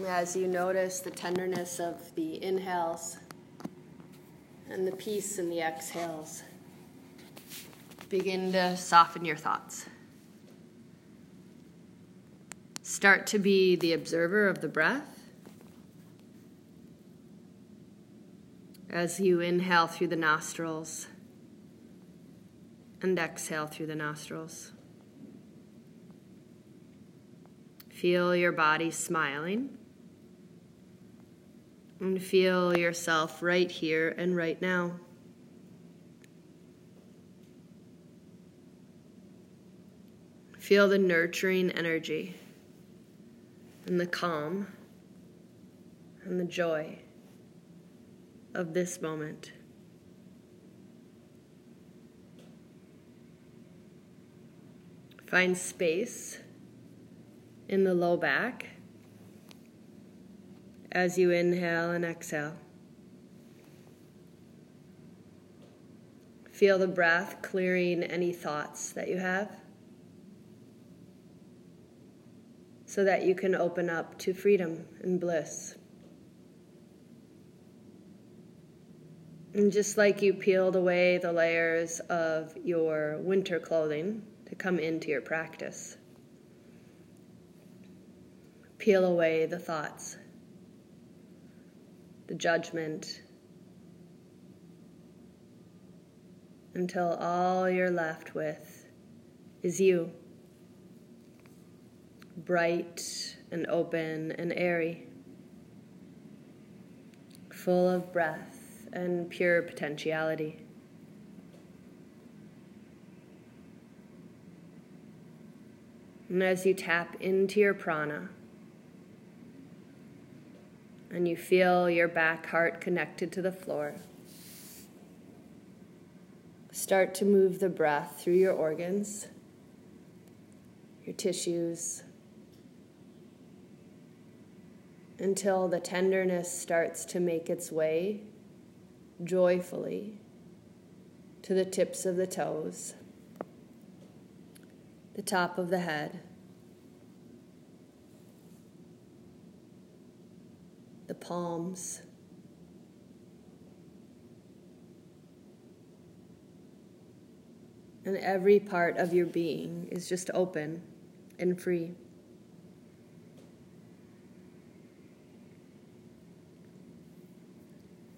As you notice the tenderness of the inhales and the peace in the exhales, begin to soften your thoughts. Start to be the observer of the breath. As you inhale through the nostrils and exhale through the nostrils. Feel your body smiling. And feel yourself right here and right now. Feel the nurturing energy and the calm and the joy of this moment. Find space in the low back as you inhale and exhale. Feel the breath clearing any thoughts that you have so that you can open up to freedom and bliss. And just like you peeled away the layers of your winter clothing to come into your practice, peel away the thoughts the judgment, until all you're left with is you, bright and open and airy, full of breath and pure potentiality. And as you tap into your prana, and you feel your back heart connected to the floor. Start to move the breath through your organs, your tissues, until the tenderness starts to make its way joyfully to the tips of the toes, the top of the head. Palms. And every part of your being is just open and free.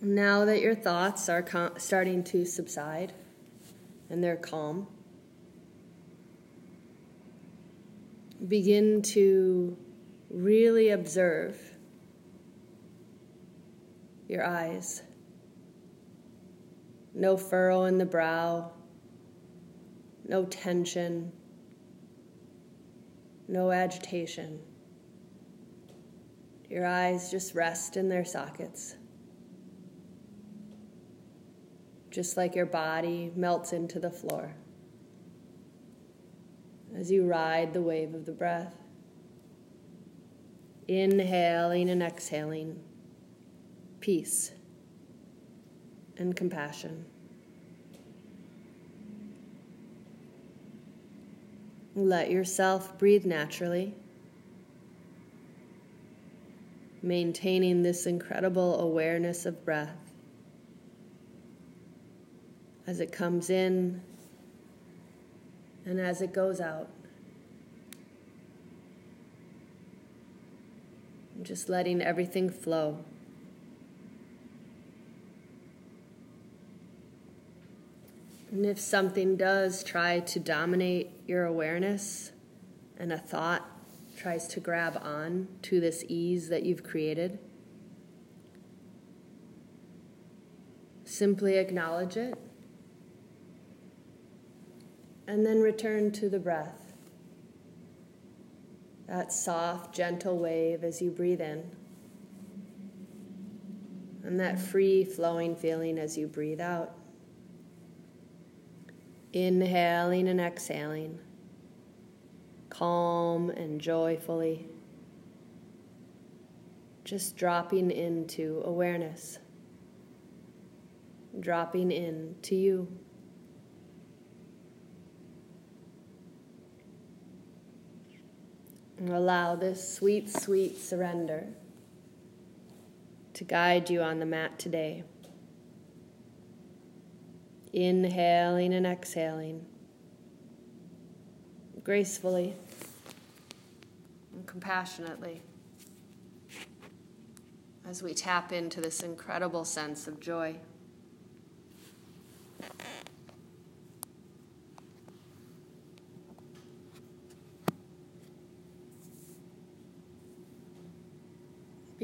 Now that your thoughts are com- starting to subside and they're calm, begin to really observe your eyes. No furrow in the brow, no tension, no agitation. Your eyes just rest in their sockets. Just like your body melts into the floor as you ride the wave of the breath. Inhaling and exhaling peace, and compassion. Let yourself breathe naturally, maintaining this incredible awareness of breath as it comes in and as it goes out. Just letting everything flow. And if something does try to dominate your awareness and a thought tries to grab on to this ease that you've created, simply acknowledge it and then return to the breath. That soft, gentle wave as you breathe in, and that free flowing feeling as you breathe out. Inhaling and exhaling, calm and joyfully. Just dropping into awareness, dropping in to you. And allow this sweet, sweet surrender to guide you on the mat today. Inhaling and exhaling. Gracefully. And compassionately. As we tap into this incredible sense of joy.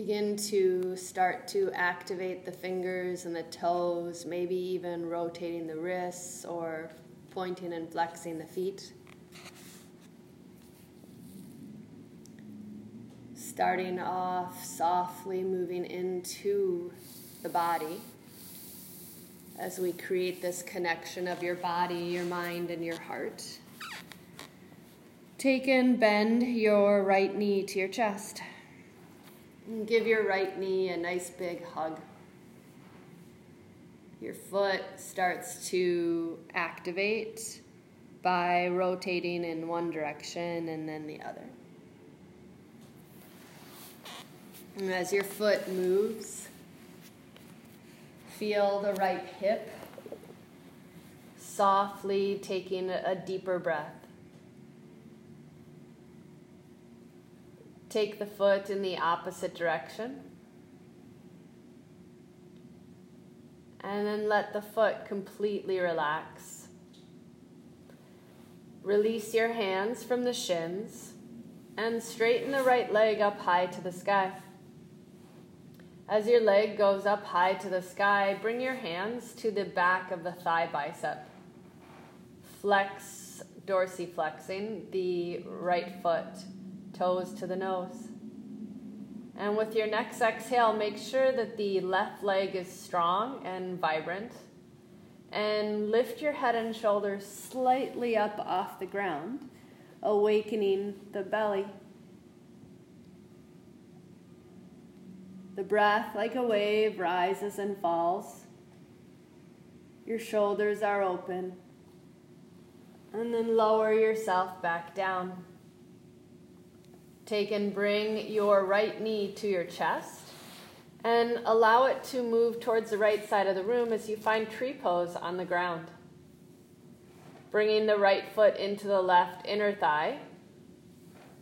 Begin to start to activate the fingers and the toes, maybe even rotating the wrists or pointing and flexing the feet. Starting off softly moving into the body as we create this connection of your body, your mind, and your heart. Take and bend your right knee to your chest. And give your right knee a nice big hug. Your foot starts to activate by rotating in one direction and then the other. And as your foot moves, feel the right hip softly taking a deeper breath. Take the foot in the opposite direction. And then let the foot completely relax. Release your hands from the shins and straighten the right leg up high to the sky. As your leg goes up high to the sky, bring your hands to the back of the thigh bicep. Flex, dorsiflexing the right foot, toes to the nose. And with your next exhale, make sure that the left leg is strong and vibrant. And lift your head and shoulders slightly up off the ground, awakening the belly. The breath, like a wave, rises and falls. Your shoulders are open. And then lower yourself back down. Take and bring your right knee to your chest and allow it to move towards the right side of the room as you find tree pose on the ground. Bringing the right foot into the left inner thigh.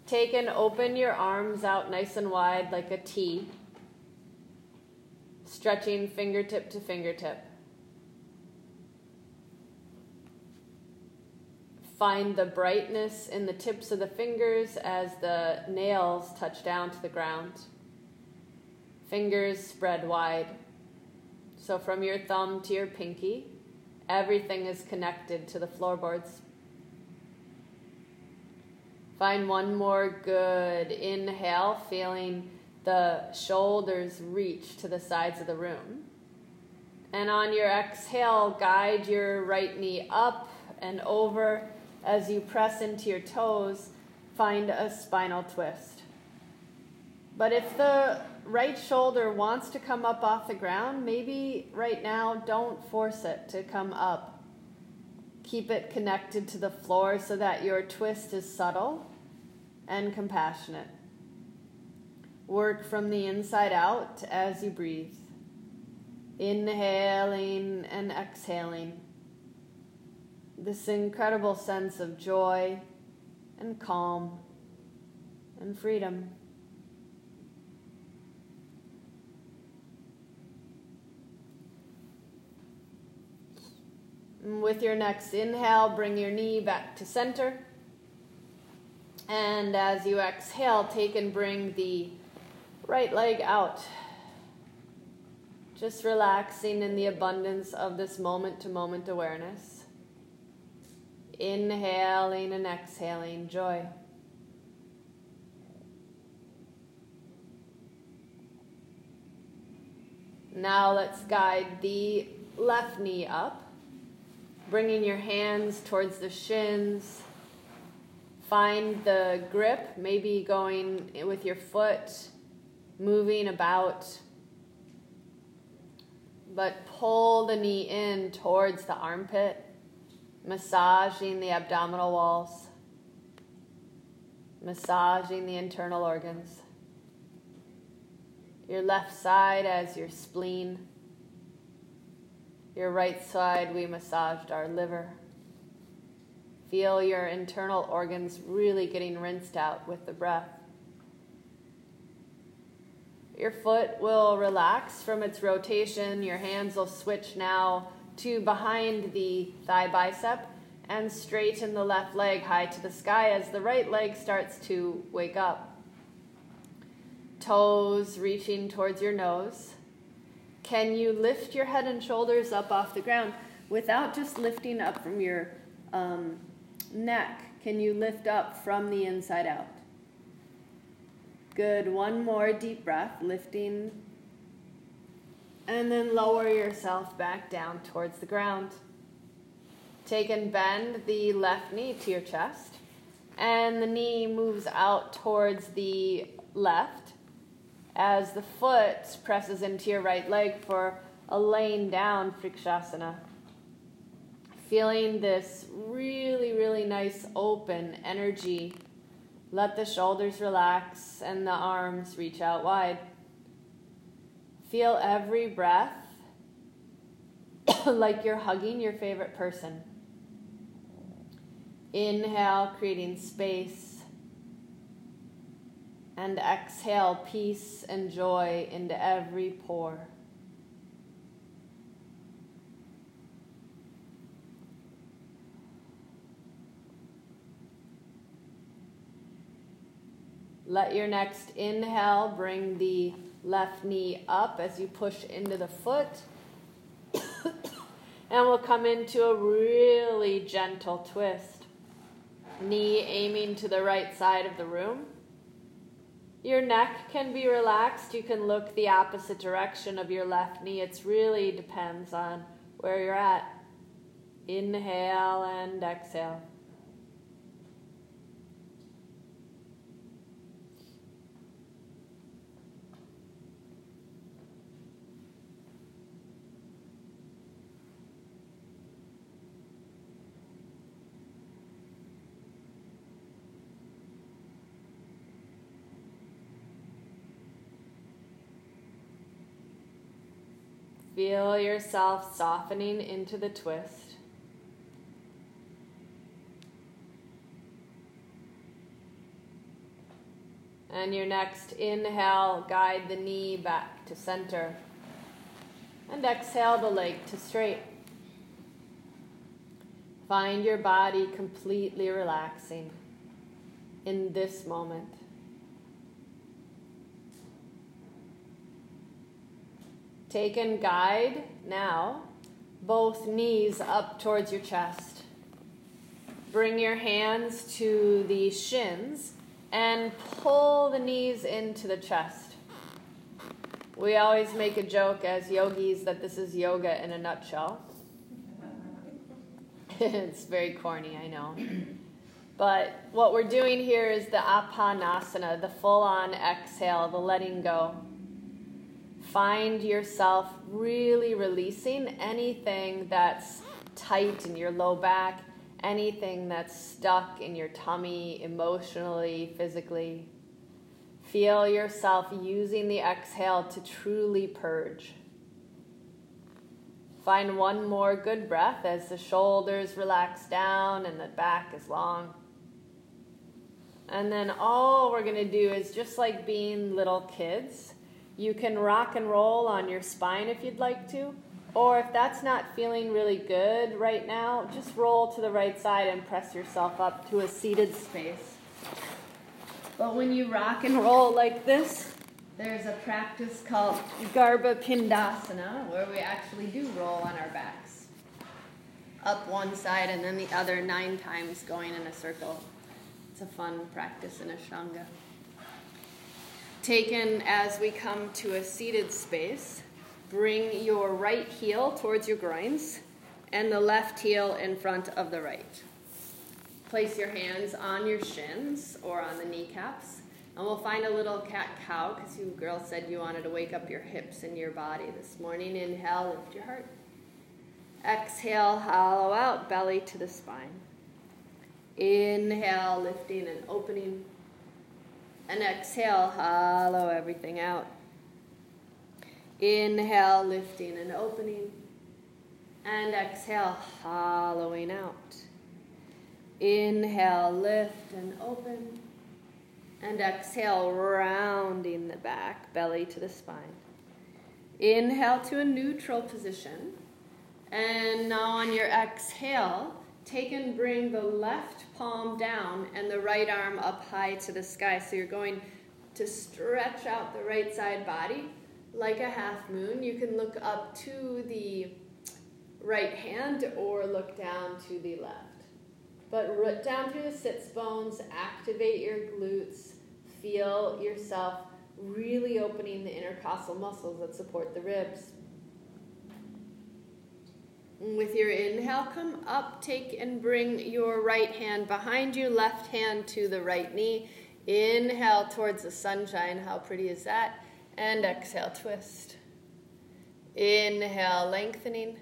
Take and open your arms out nice and wide like a T stretching fingertip to fingertip. Find the brightness in the tips of the fingers as the nails touch down to the ground. Fingers spread wide. So from your thumb to your pinky, everything is connected to the floorboards. Find one more good inhale, feeling the shoulders reach to the sides of the room. And on your exhale, guide your right knee up and over as you press into your toes. Find a spinal twist. But if the right shoulder wants to come up off the ground, maybe right now don't force it to come up. Keep it connected to the floor so that your twist is subtle and compassionate. Work from the inside out as you breathe. Inhaling and exhaling. This incredible sense of joy and calm and freedom. With your next inhale, bring your knee back to center. And as you exhale, take and bring the Right leg out. Just relaxing in the abundance of this moment to moment awareness. Inhaling and exhaling joy. Now let's guide the left knee up, bringing your hands towards the shins. Find the grip, maybe going with your foot moving about, but pull the knee in towards the armpit, massaging the abdominal walls, massaging the internal organs. Your left side as your spleen. Your right side, we massaged our liver. Feel your internal organs really getting rinsed out with the breath. Your foot will relax from its rotation. Your hands will switch now to behind the thigh bicep and straighten the left leg high to the sky as the right leg starts to wake up. Toes reaching towards your nose. Can you lift your head and shoulders up off the ground without just lifting up from your um, neck? Can you lift up from the inside out? Good. One more deep breath, lifting. And then lower yourself back down towards the ground. Take and bend the left knee to your chest. And the knee moves out towards the left as the foot presses into your right leg for a laying down Vrikshasana. Feeling this really, really nice open energy let the shoulders relax and the arms reach out wide. Feel every breath like you're hugging your favorite person. Inhale, creating space. And exhale, peace and joy into every pore. Let your next inhale bring the left knee up as you push into the foot. and we'll come into a really gentle twist. Knee aiming to the right side of the room. Your neck can be relaxed. You can look the opposite direction of your left knee. It really depends on where you're at. Inhale and exhale. Feel yourself softening into the twist. And your next inhale, guide the knee back to center. And exhale the leg to straight. Find your body completely relaxing in this moment. Take and guide now both knees up towards your chest. Bring your hands to the shins and pull the knees into the chest. We always make a joke as yogis that this is yoga in a nutshell. it's very corny, I know. But what we're doing here is the apanasana, the full on exhale, the letting go find yourself really releasing anything that's tight in your low back, anything that's stuck in your tummy emotionally, physically. Feel yourself using the exhale to truly purge. Find one more good breath as the shoulders relax down and the back is long. And then all we're going to do is just like being little kids you can rock and roll on your spine if you'd like to, or if that's not feeling really good right now, just roll to the right side and press yourself up to a seated space. But when you rock and roll like this, there's a practice called Garbha Pindasana where we actually do roll on our backs. Up one side and then the other nine times going in a circle. It's a fun practice in Ashtanga taken as we come to a seated space. Bring your right heel towards your groins and the left heel in front of the right. Place your hands on your shins or on the kneecaps. And we'll find a little cat cow because you girls said you wanted to wake up your hips and your body this morning. Inhale, lift your heart. Exhale, hollow out, belly to the spine. Inhale, lifting and opening and exhale, hollow everything out. Inhale, lifting and opening. And exhale, hollowing out. Inhale, lift and open. And exhale, rounding the back, belly to the spine. Inhale to a neutral position. And now on your exhale, take and bring the left palm down and the right arm up high to the sky. So you're going to stretch out the right side body like a half moon. You can look up to the right hand or look down to the left. But root down through the sits bones, activate your glutes, feel yourself really opening the intercostal muscles that support the ribs. With your inhale, come up, take and bring your right hand behind you, left hand to the right knee. Inhale towards the sunshine. How pretty is that? And exhale, twist. Inhale, lengthening.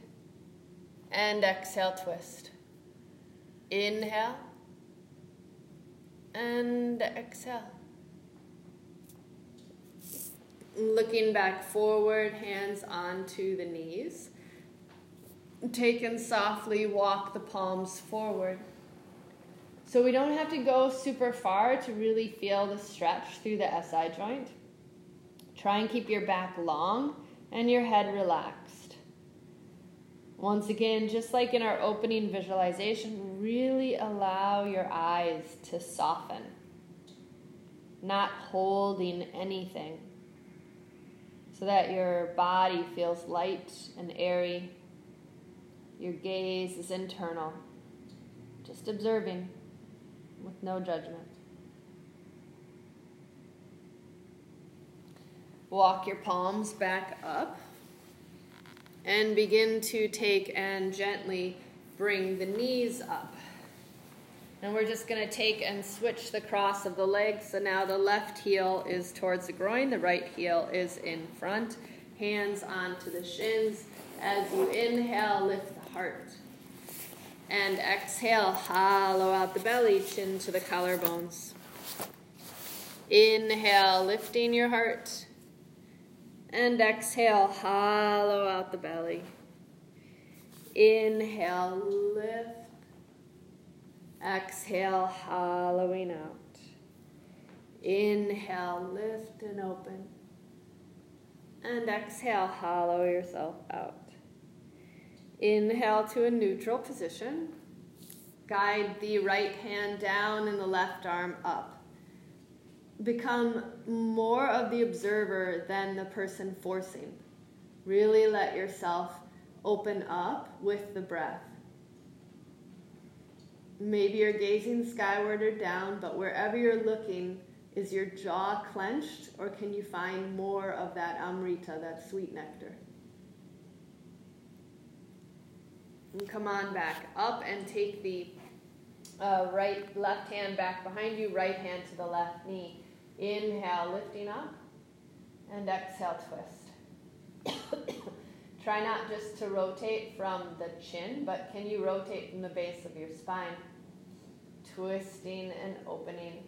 And exhale, twist. Inhale. And exhale. Looking back forward, hands onto the knees. Take and softly walk the palms forward. So we don't have to go super far to really feel the stretch through the SI joint. Try and keep your back long and your head relaxed. Once again, just like in our opening visualization, really allow your eyes to soften, not holding anything so that your body feels light and airy. Your gaze is internal, just observing with no judgment. Walk your palms back up and begin to take and gently bring the knees up. And we're just going to take and switch the cross of the legs. So now the left heel is towards the groin, the right heel is in front. Hands onto the shins. As you inhale, lift heart. And exhale, hollow out the belly, chin to the collarbones. Inhale, lifting your heart. And exhale, hollow out the belly. Inhale, lift. Exhale, hollowing out. Inhale, lift and open. And exhale, hollow yourself out. Inhale to a neutral position. Guide the right hand down and the left arm up. Become more of the observer than the person forcing. Really let yourself open up with the breath. Maybe you're gazing skyward or down, but wherever you're looking, is your jaw clenched or can you find more of that amrita, that sweet nectar? And come on back up and take the uh, right left hand back behind you, right hand to the left knee. Inhale, lifting up, and exhale, twist. Try not just to rotate from the chin, but can you rotate from the base of your spine? Twisting and opening.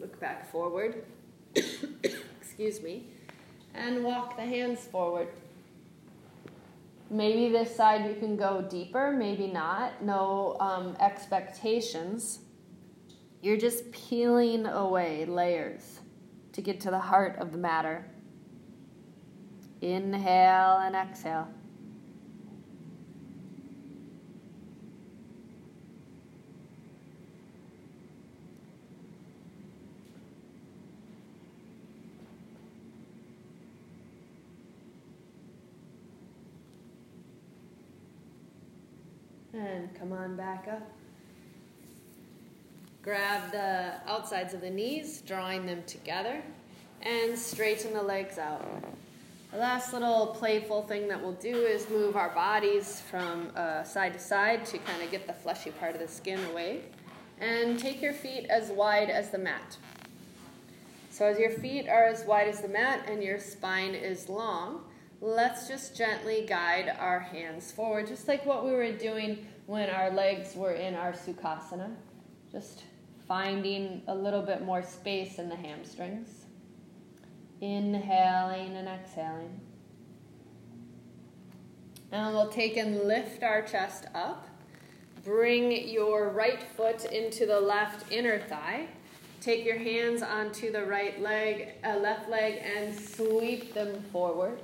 Look back forward. Excuse me. And walk the hands forward. Maybe this side you can go deeper, maybe not. No um, expectations. You're just peeling away layers to get to the heart of the matter. Inhale and exhale. And come on back up. Grab the outsides of the knees, drawing them together, and straighten the legs out. The last little playful thing that we'll do is move our bodies from uh, side to side to kind of get the fleshy part of the skin away. And take your feet as wide as the mat. So, as your feet are as wide as the mat and your spine is long, let's just gently guide our hands forward, just like what we were doing when our legs were in our Sukhasana. Just finding a little bit more space in the hamstrings. Inhaling and exhaling. And we'll take and lift our chest up. Bring your right foot into the left inner thigh. Take your hands onto the right leg, uh, left leg, and sweep them forward.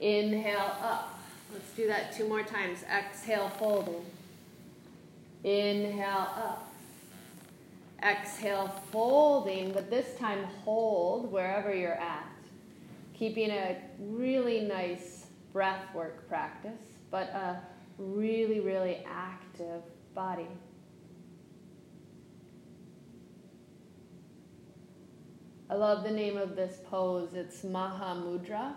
Inhale up. Let's do that two more times. Exhale, folding. Inhale up. Exhale, folding, but this time hold wherever you're at. Keeping a really nice breath work practice, but a really, really active body. I love the name of this pose. It's Mahamudra,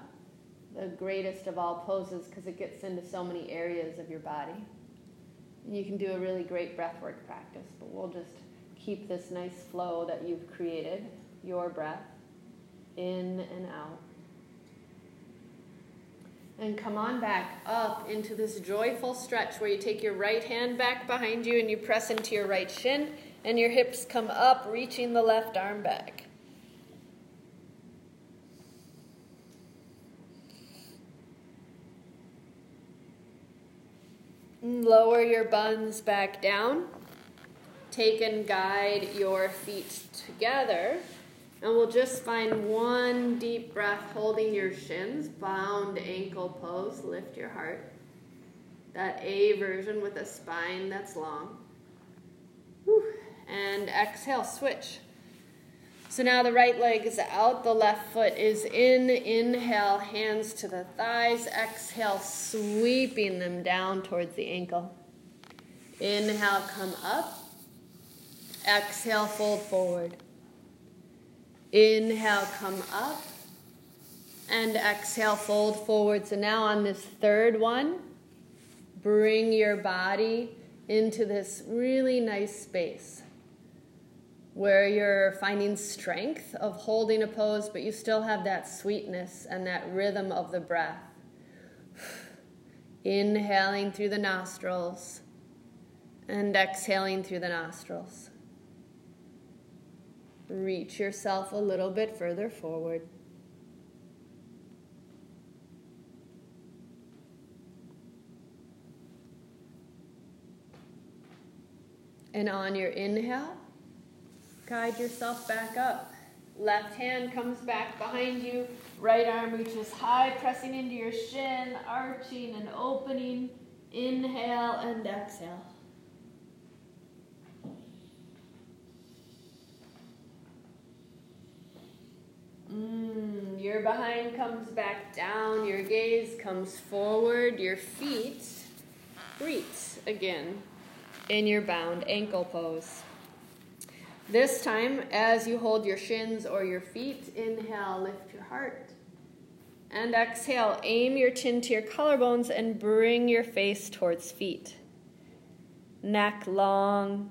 the greatest of all poses because it gets into so many areas of your body. And you can do a really great breathwork practice, but we'll just keep this nice flow that you've created, your breath, in and out. And come on back up into this joyful stretch where you take your right hand back behind you and you press into your right shin, and your hips come up, reaching the left arm back. Lower your buns back down. Take and guide your feet together. And we'll just find one deep breath holding your shins, bound ankle pose. Lift your heart. That A version with a spine that's long. Whew. And exhale, switch. So now the right leg is out, the left foot is in. Inhale, hands to the thighs. Exhale, sweeping them down towards the ankle. Inhale, come up. Exhale, fold forward. Inhale, come up. And exhale, fold forward. So now on this third one, bring your body into this really nice space where you're finding strength of holding a pose, but you still have that sweetness and that rhythm of the breath. Inhaling through the nostrils and exhaling through the nostrils. Reach yourself a little bit further forward. And on your inhale, Guide yourself back up. Left hand comes back behind you. Right arm reaches high, pressing into your shin, arching and opening. Inhale and exhale. Mm, your behind comes back down, your gaze comes forward, your feet greet again in your bound ankle pose. This time, as you hold your shins or your feet, inhale, lift your heart. And exhale, aim your chin to your collarbones and bring your face towards feet. Neck long.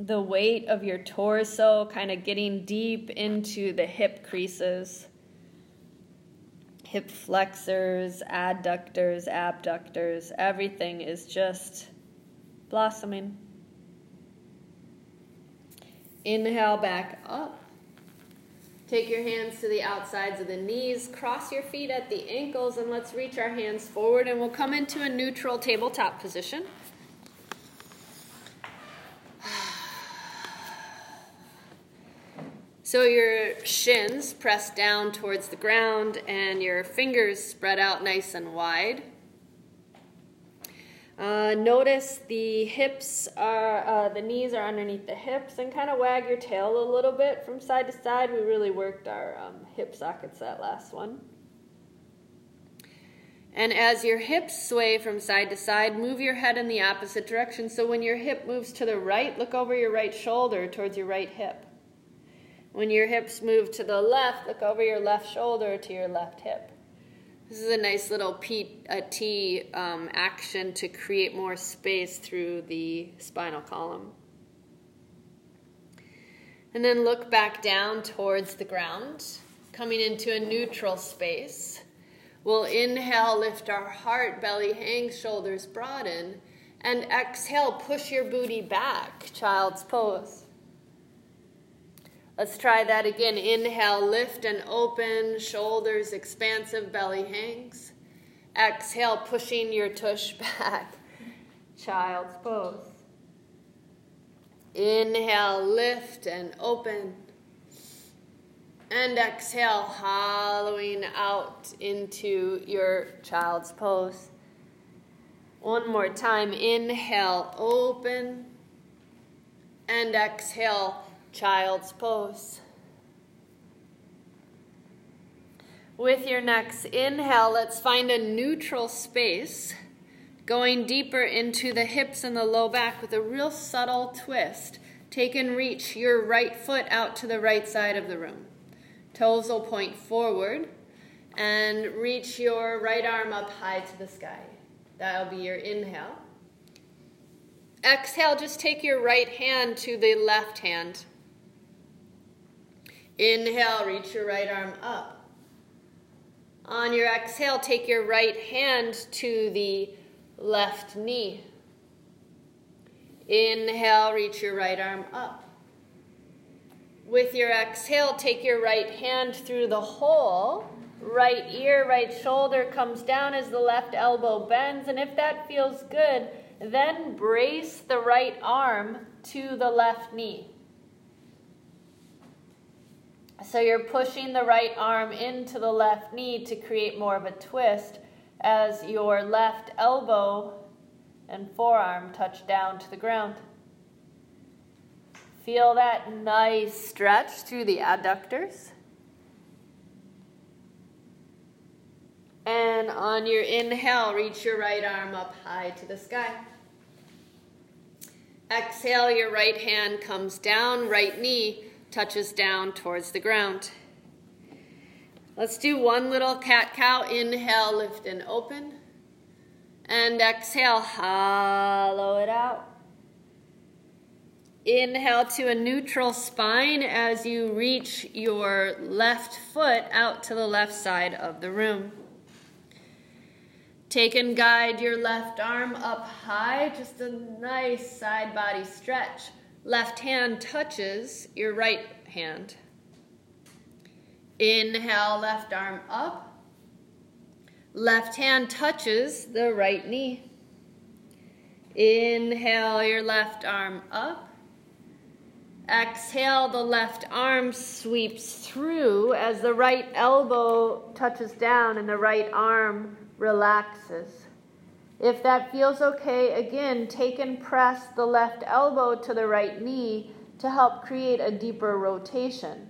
The weight of your torso kind of getting deep into the hip creases. Hip flexors, adductors, abductors, everything is just blossoming. Inhale back up. Take your hands to the outsides of the knees. Cross your feet at the ankles and let's reach our hands forward and we'll come into a neutral tabletop position. So your shins press down towards the ground and your fingers spread out nice and wide. Uh, notice the hips are, uh, the knees are underneath the hips and kind of wag your tail a little bit from side to side. We really worked our um, hip sockets that last one. And as your hips sway from side to side, move your head in the opposite direction. So when your hip moves to the right, look over your right shoulder towards your right hip. When your hips move to the left, look over your left shoulder to your left hip. This is a nice little P, a T um, action to create more space through the spinal column. And then look back down towards the ground, coming into a neutral space. We'll inhale, lift our heart, belly hangs, shoulders broaden. And exhale, push your booty back, child's pose. Let's try that again. Inhale, lift and open, shoulders expansive, belly hangs. Exhale, pushing your tush back. Child's pose. Inhale, lift and open. And exhale, hollowing out into your child's pose. One more time. Inhale, open. And exhale, child's pose. With your next inhale, let's find a neutral space, going deeper into the hips and the low back with a real subtle twist. Take and reach your right foot out to the right side of the room. Toes will point forward and reach your right arm up high to the sky. That'll be your inhale. Exhale, just take your right hand to the left hand. Inhale, reach your right arm up. On your exhale, take your right hand to the left knee. Inhale, reach your right arm up. With your exhale, take your right hand through the hole. Right ear, right shoulder comes down as the left elbow bends. And if that feels good, then brace the right arm to the left knee. So you're pushing the right arm into the left knee to create more of a twist as your left elbow and forearm touch down to the ground. Feel that nice stretch through the adductors. And on your inhale, reach your right arm up high to the sky. Exhale, your right hand comes down, right knee touches down towards the ground. Let's do one little cat cow. Inhale, lift and open. And exhale, hollow it out. Inhale to a neutral spine as you reach your left foot out to the left side of the room. Take and guide your left arm up high, just a nice side body stretch. Left hand touches your right hand. Inhale, left arm up. Left hand touches the right knee. Inhale, your left arm up. Exhale, the left arm sweeps through as the right elbow touches down and the right arm relaxes. If that feels okay, again, take and press the left elbow to the right knee to help create a deeper rotation.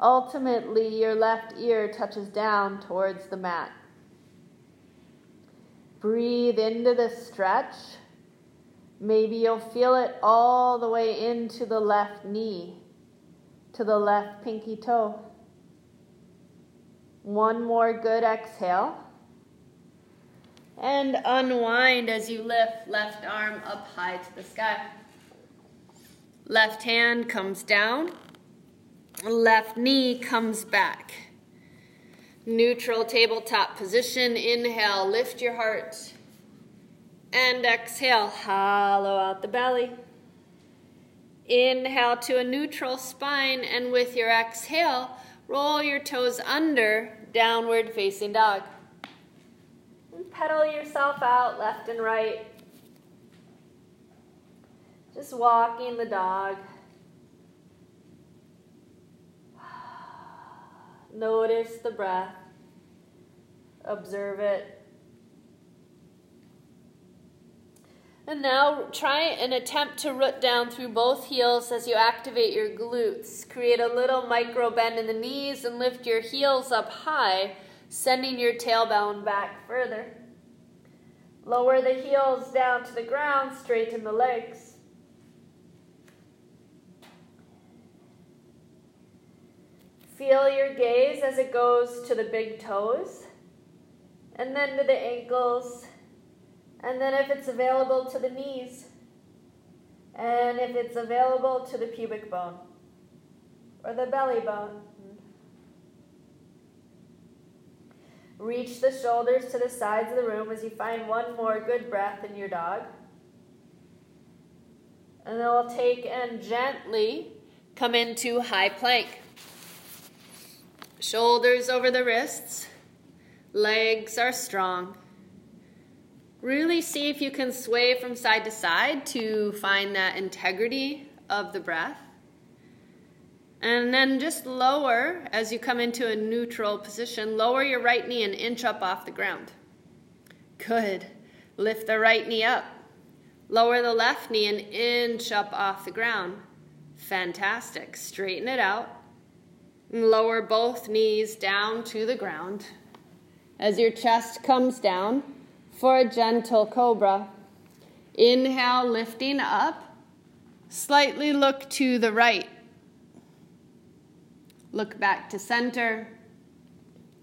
Ultimately, your left ear touches down towards the mat. Breathe into the stretch Maybe you'll feel it all the way into the left knee, to the left pinky toe. One more good exhale. And unwind as you lift left arm up high to the sky. Left hand comes down, left knee comes back. Neutral tabletop position. Inhale, lift your heart. And exhale, hollow out the belly. Inhale to a neutral spine, and with your exhale, roll your toes under, downward facing dog. Pedal yourself out left and right. Just walking the dog. Notice the breath. Observe it. And now try and attempt to root down through both heels as you activate your glutes. Create a little micro bend in the knees and lift your heels up high, sending your tailbone back further. Lower the heels down to the ground, straighten the legs. Feel your gaze as it goes to the big toes and then to the ankles and then if it's available to the knees, and if it's available to the pubic bone or the belly bone. Reach the shoulders to the sides of the room as you find one more good breath in your dog. And then we'll take and gently come into high plank. Shoulders over the wrists, legs are strong. Really see if you can sway from side to side to find that integrity of the breath. And then just lower as you come into a neutral position. Lower your right knee an inch up off the ground. Good. Lift the right knee up. Lower the left knee an inch up off the ground. Fantastic. Straighten it out. And lower both knees down to the ground. As your chest comes down for a gentle cobra. Inhale, lifting up. Slightly look to the right. Look back to center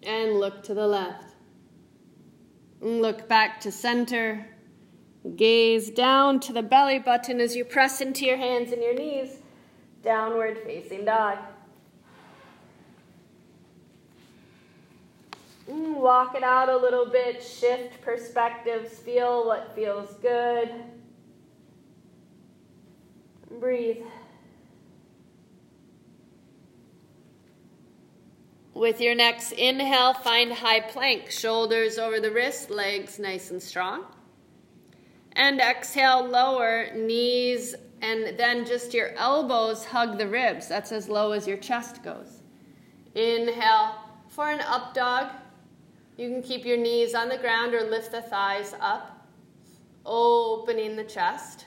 and look to the left. Look back to center. Gaze down to the belly button as you press into your hands and your knees. Downward facing dog. Mm, walk it out a little bit, shift perspectives, feel what feels good. Breathe. With your next inhale, find high plank, shoulders over the wrist, legs nice and strong. And exhale, lower, knees, and then just your elbows hug the ribs. That's as low as your chest goes. Inhale for an up dog. You can keep your knees on the ground or lift the thighs up, opening the chest.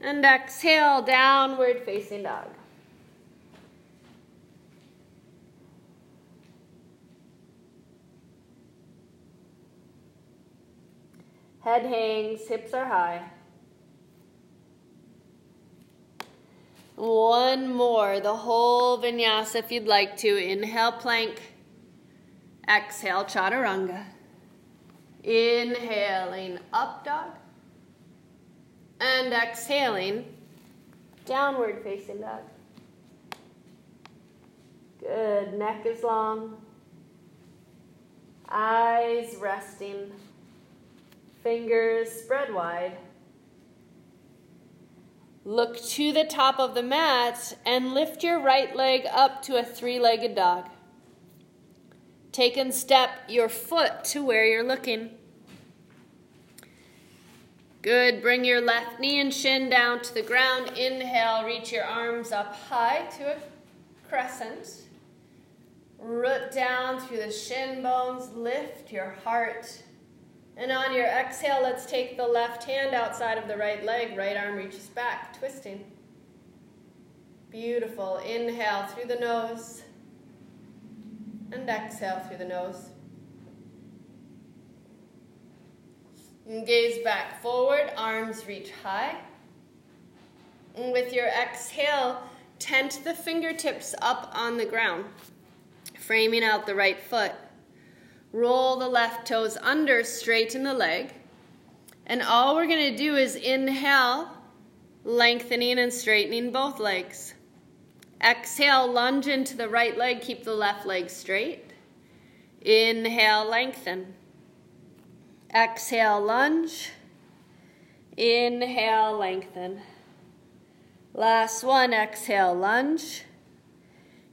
And exhale, downward facing dog. Head hangs, hips are high. One more, the whole vinyasa if you'd like to. Inhale, plank. Exhale, chaturanga. Inhaling, up dog. And exhaling, downward facing dog. Good, neck is long. Eyes resting. Fingers spread wide. Look to the top of the mat and lift your right leg up to a three legged dog. Take and step your foot to where you're looking. Good. Bring your left knee and shin down to the ground. Inhale, reach your arms up high to a crescent. Root down through the shin bones. Lift your heart and on your exhale, let's take the left hand outside of the right leg. Right arm reaches back, twisting. Beautiful. Inhale through the nose. And exhale through the nose. And gaze back forward, arms reach high. And with your exhale, tent the fingertips up on the ground, framing out the right foot. Roll the left toes under, straighten the leg. And all we're going to do is inhale, lengthening and straightening both legs. Exhale, lunge into the right leg, keep the left leg straight. Inhale, lengthen. Exhale, lunge. Inhale, lengthen. Last one, exhale, lunge.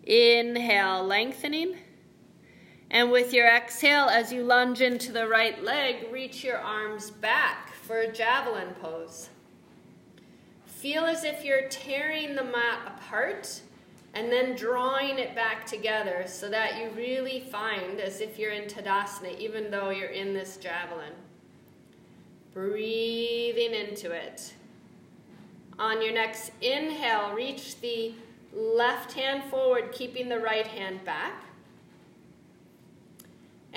Inhale, lengthening. And with your exhale, as you lunge into the right leg, reach your arms back for a javelin pose. Feel as if you're tearing the mat apart and then drawing it back together so that you really find as if you're in Tadasana, even though you're in this javelin. Breathing into it. On your next inhale, reach the left hand forward, keeping the right hand back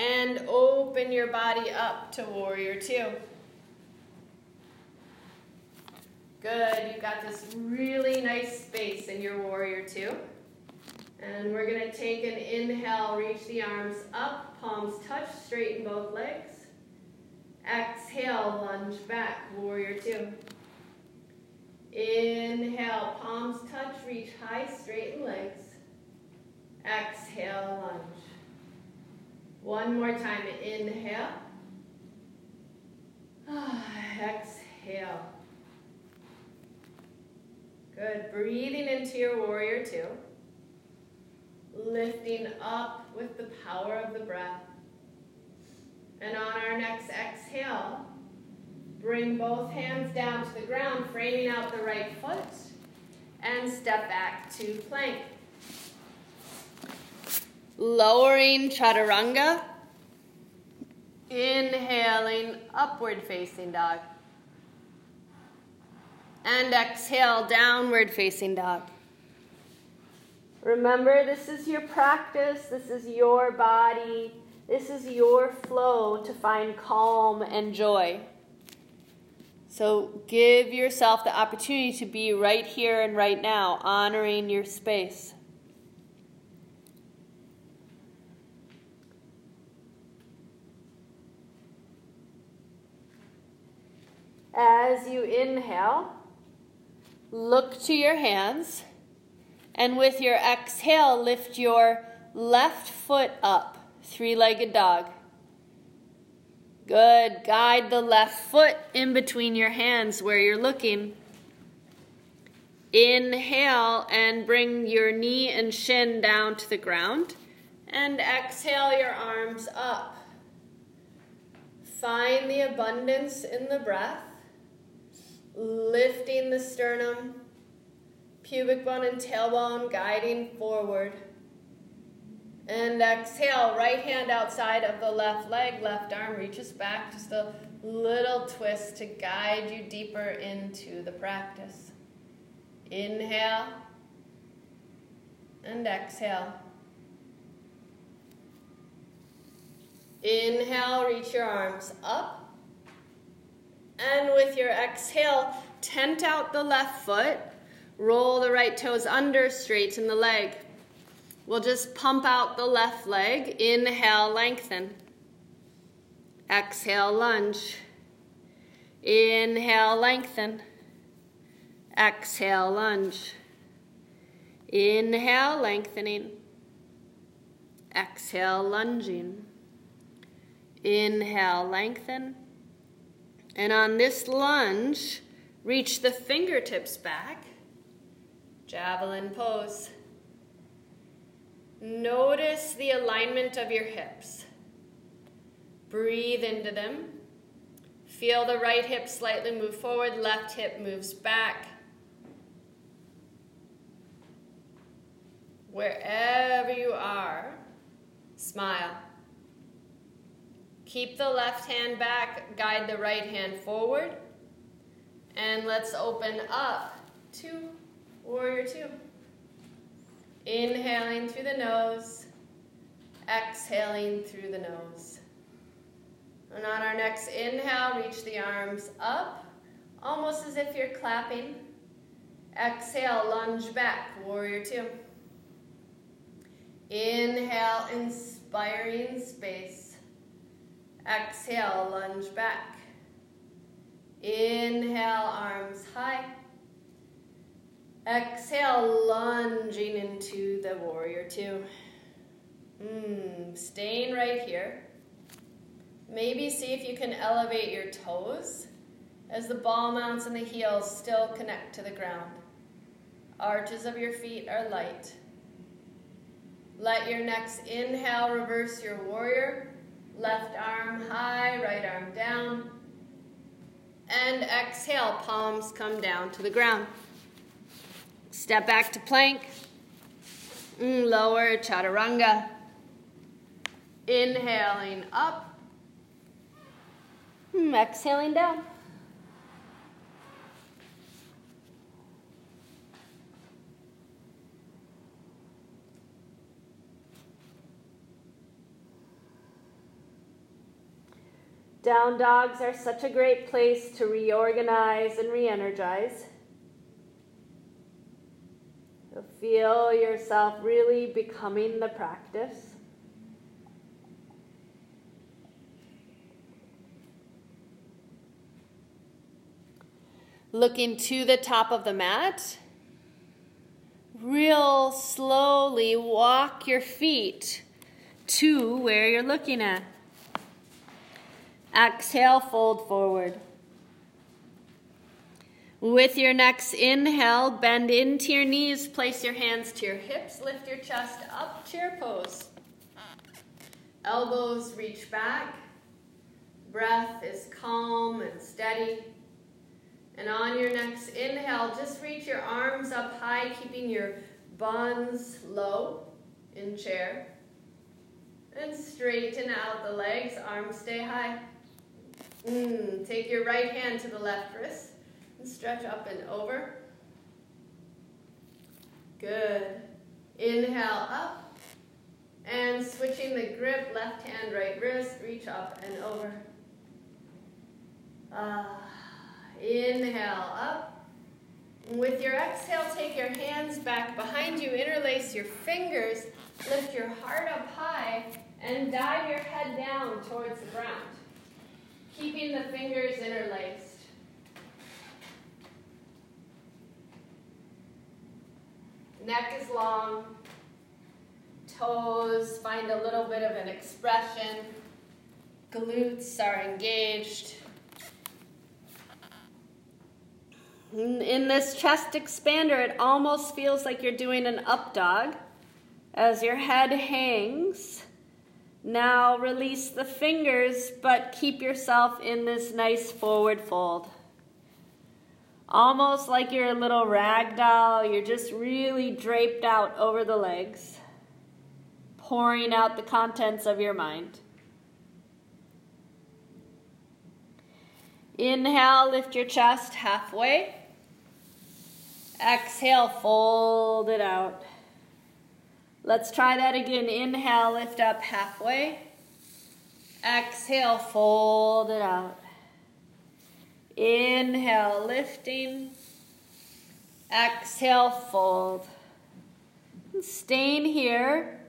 and open your body up to warrior two. Good, you've got this really nice space in your warrior two. And we're gonna take an inhale, reach the arms up, palms touch, straighten both legs. Exhale, lunge back, warrior two. Inhale, palms touch, reach high, straighten legs. Exhale, lunge. One more time. Inhale. Exhale. Good. Breathing into your warrior two. Lifting up with the power of the breath. And on our next exhale, bring both hands down to the ground, framing out the right foot, and step back to plank. Lowering chaturanga. Inhaling, upward facing dog and exhale, downward facing dog. Remember, this is your practice, this is your body, this is your flow to find calm and joy. So give yourself the opportunity to be right here and right now, honoring your space. As you inhale, Look to your hands, and with your exhale, lift your left foot up, three legged dog. Good. Guide the left foot in between your hands where you're looking. Inhale and bring your knee and shin down to the ground. And exhale your arms up. Find the abundance in the breath lifting the sternum, pubic bone and tailbone guiding forward. And exhale, right hand outside of the left leg, left arm reaches back, just a little twist to guide you deeper into the practice. Inhale and exhale. Inhale, reach your arms up. And with your exhale, tent out the left foot, roll the right toes under, straighten the leg. We'll just pump out the left leg. Inhale, lengthen. Exhale, lunge. Inhale, lengthen. Exhale, lunge. Inhale, lengthening. Exhale, lunging. Inhale, lengthen. And on this lunge, reach the fingertips back. Javelin pose. Notice the alignment of your hips. Breathe into them. Feel the right hip slightly move forward, left hip moves back. Wherever you are, smile. Keep the left hand back, guide the right hand forward. And let's open up to warrior two. Inhaling through the nose, exhaling through the nose. And on our next inhale, reach the arms up, almost as if you're clapping. Exhale, lunge back, warrior two. Inhale, inspiring space. Exhale, lunge back. Inhale, arms high. Exhale, lunging into the warrior two. Mm, staying right here. Maybe see if you can elevate your toes as the ball mounts and the heels still connect to the ground. Arches of your feet are light. Let your next inhale reverse your warrior. Left arm high, right arm down. And exhale, palms come down to the ground. Step back to plank. Mm, lower chaturanga. Inhaling up. Mm, exhaling down. Down dogs are such a great place to reorganize and re energize. Feel yourself really becoming the practice. Looking to the top of the mat. Real slowly walk your feet to where you're looking at. Exhale, fold forward. With your next inhale, bend into your knees, place your hands to your hips, lift your chest up, chair pose. Elbows reach back. Breath is calm and steady. And on your next inhale, just reach your arms up high, keeping your buns low in chair. And straighten out the legs, arms stay high. Mm, take your right hand to the left wrist and stretch up and over. Good. Inhale up. And switching the grip, left hand, right wrist, reach up and over. Ah, inhale up. With your exhale, take your hands back behind you, interlace your fingers, lift your heart up high, and dive your head down towards the ground, keeping the fingers interlaced. Neck is long, toes find a little bit of an expression, glutes are engaged. In this chest expander, it almost feels like you're doing an up dog as your head hangs. Now release the fingers, but keep yourself in this nice forward fold. Almost like you're a little rag doll, you're just really draped out over the legs, pouring out the contents of your mind. Inhale, lift your chest halfway. Exhale, fold it out. Let's try that again. Inhale, lift up halfway. Exhale, fold it out. Inhale, lifting. Exhale, fold. Staying here,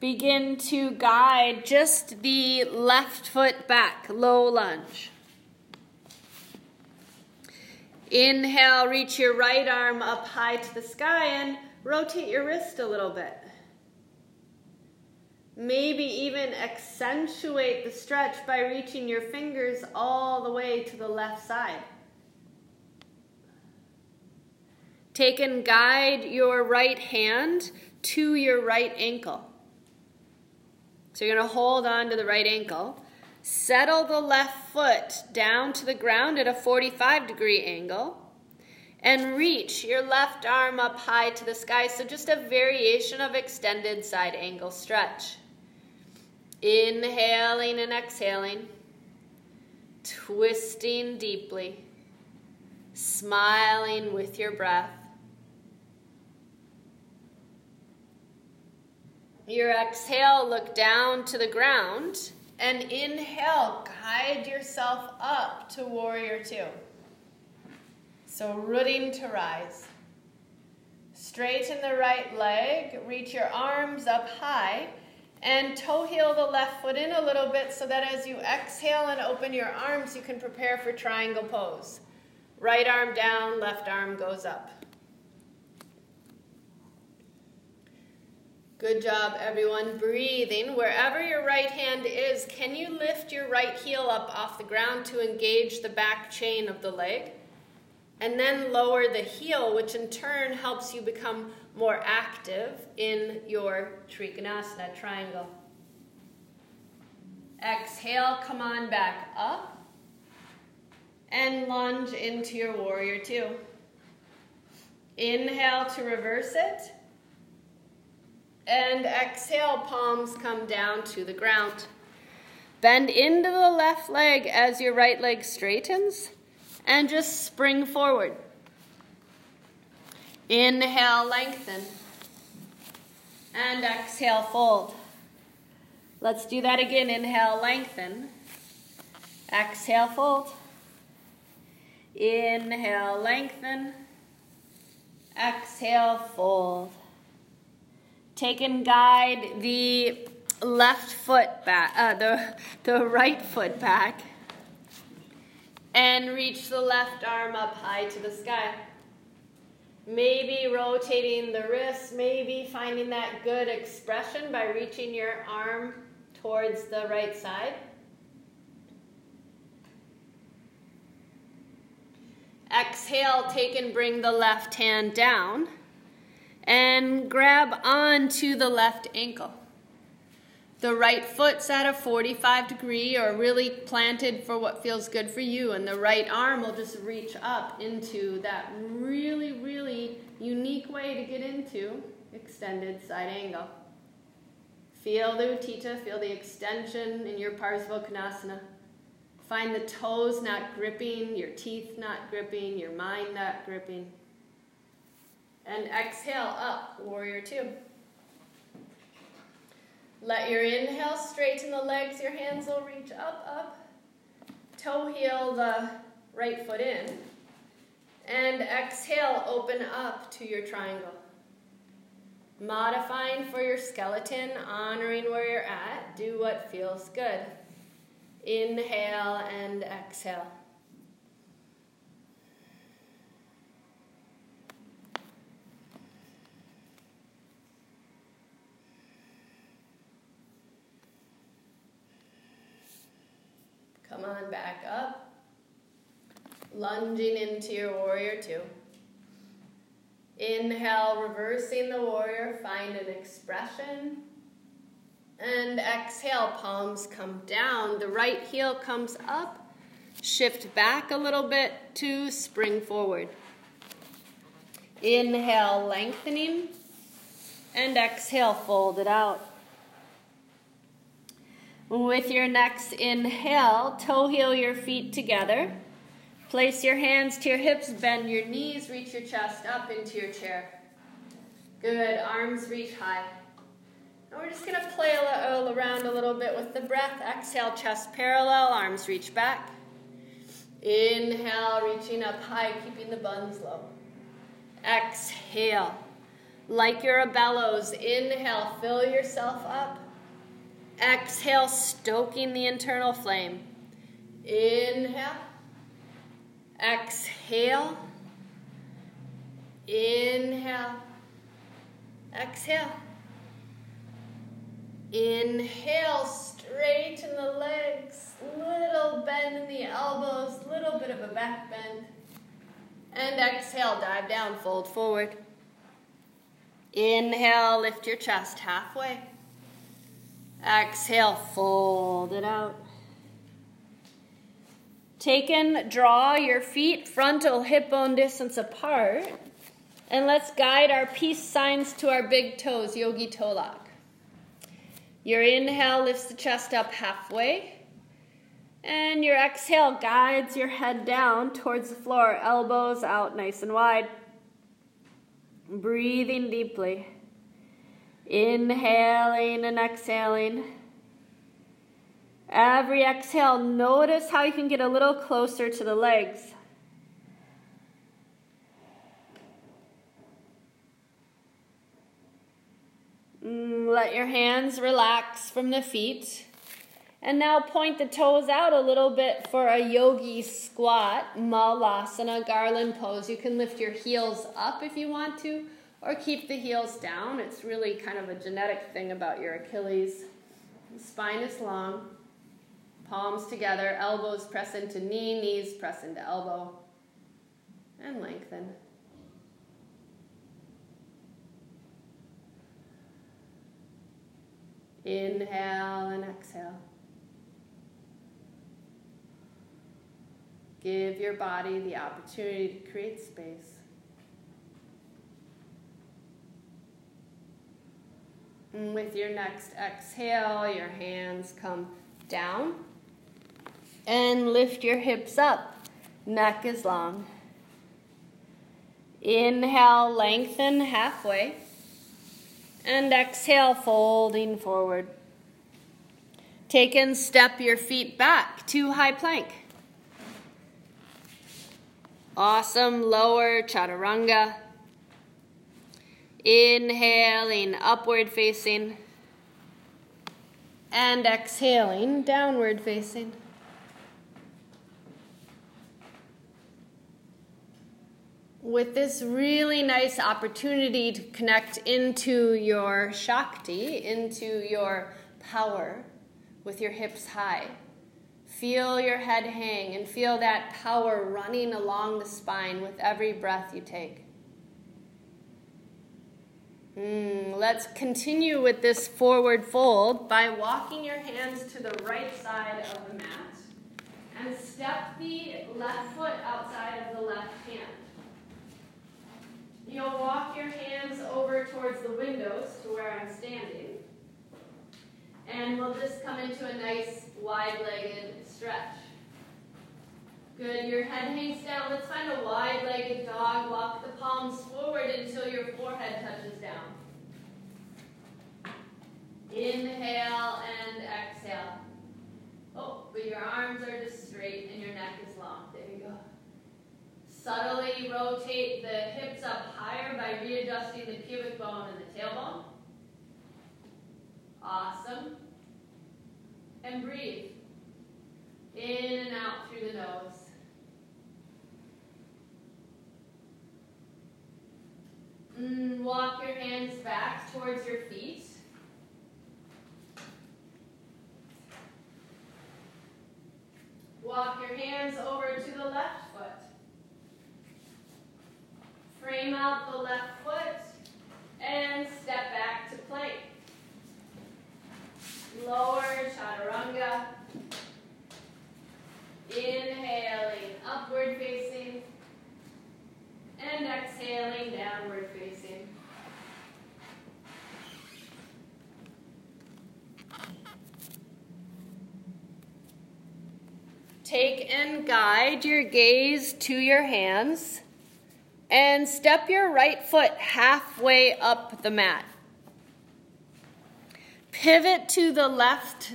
begin to guide just the left foot back, low lunge. Inhale, reach your right arm up high to the sky and rotate your wrist a little bit. Maybe even accentuate the stretch by reaching your fingers all the way to the left side. Take and guide your right hand to your right ankle. So you're going to hold on to the right ankle. Settle the left foot down to the ground at a 45 degree angle. And reach your left arm up high to the sky. So just a variation of extended side angle stretch. Inhaling and exhaling. Twisting deeply. Smiling with your breath. Your exhale, look down to the ground. And inhale, guide yourself up to warrior two. So, rooting to rise. Straighten the right leg, reach your arms up high and toe heel the left foot in a little bit so that as you exhale and open your arms, you can prepare for triangle pose. Right arm down, left arm goes up. Good job, everyone. Breathing. Wherever your right hand is, can you lift your right heel up off the ground to engage the back chain of the leg? And then lower the heel, which in turn helps you become more active in your Trikonasana triangle. Exhale, come on back up and lunge into your warrior two. Inhale to reverse it. And exhale, palms come down to the ground. Bend into the left leg as your right leg straightens and just spring forward. Inhale, lengthen. And exhale, fold. Let's do that again. Inhale, lengthen. Exhale, fold. Inhale, lengthen. Exhale, fold. Take and guide the left foot back, uh, the, the right foot back. And reach the left arm up high to the sky. Maybe rotating the wrist, maybe finding that good expression by reaching your arm towards the right side. Exhale, take and bring the left hand down and grab onto the left ankle. The right foot's at a 45 degree or really planted for what feels good for you, and the right arm will just reach up into that really, really unique way to get into extended side angle. Feel the Utthita, feel the extension in your Parsvakonasana. Find the toes not gripping, your teeth not gripping, your mind not gripping. And exhale up, warrior two. Let your inhale straighten the legs, your hands will reach up, up. Toe heel the right foot in. And exhale, open up to your triangle. Modifying for your skeleton, honoring where you're at, do what feels good. Inhale and exhale. Come on back up. Lunging into your warrior two. Inhale, reversing the warrior, find an expression. And exhale, palms come down. The right heel comes up. Shift back a little bit to spring forward. Inhale, lengthening. And exhale, fold it out. With your next inhale, toe heel your feet together. Place your hands to your hips, bend your knees, reach your chest up into your chair. Good, arms reach high. And we're just going to play around a little bit with the breath. Exhale, chest parallel, arms reach back. Inhale, reaching up high, keeping the buns low. Exhale, like you're a bellows. Inhale, fill yourself up. Exhale, stoking the internal flame. Inhale. Exhale. Inhale. Exhale. Inhale, straighten the legs, little bend in the elbows, little bit of a back bend. And exhale, dive down, fold forward. Inhale, lift your chest halfway. Exhale, fold it out. Take and draw your feet frontal hip bone distance apart. And let's guide our peace signs to our big toes, yogi toe lock. Your inhale lifts the chest up halfway. And your exhale guides your head down towards the floor, elbows out nice and wide. Breathing deeply. Inhaling and exhaling. Every exhale, notice how you can get a little closer to the legs. Mm, let your hands relax from the feet. And now point the toes out a little bit for a yogi squat, malasana, garland pose. You can lift your heels up if you want to, or keep the heels down. It's really kind of a genetic thing about your Achilles. spine is long, palms together, elbows press into knee, knees press into elbow, and lengthen. Inhale and exhale. Give your body the opportunity to create space. And with your next exhale, your hands come down and lift your hips up. Neck is long. Inhale, lengthen halfway. And exhale, folding forward. Take and step your feet back to high plank. Awesome, lower chaturanga. Inhaling, upward facing. And exhaling, downward facing. with this really nice opportunity to connect into your Shakti, into your power with your hips high. Feel your head hang and feel that power running along the spine with every breath you take. Mm, let's continue with this forward fold by walking your hands to the right side of the mat and step the left foot outside of the left hand. You'll walk your hands over towards the windows to where I'm standing. And we'll just come into a nice wide-legged stretch. Good, your head hangs down. Let's find a wide-legged dog. Walk the palms forward until your forehead touches down. Inhale and exhale. Oh, but your arms are just straight and your neck is long. There you go. Subtly rotate the hips up higher by readjusting the pubic bone and the tailbone. Awesome. And breathe. In and out through the nose. Mm, Mm, walk your hands back towards your feet. Walk your hands over to the left foot. Frame out the left foot and step back to plank. Lower chaturanga. Inhaling, upward facing. And exhaling, downward facing. Take and guide your gaze to your hands and step your right foot halfway up the mat. Pivot to the left,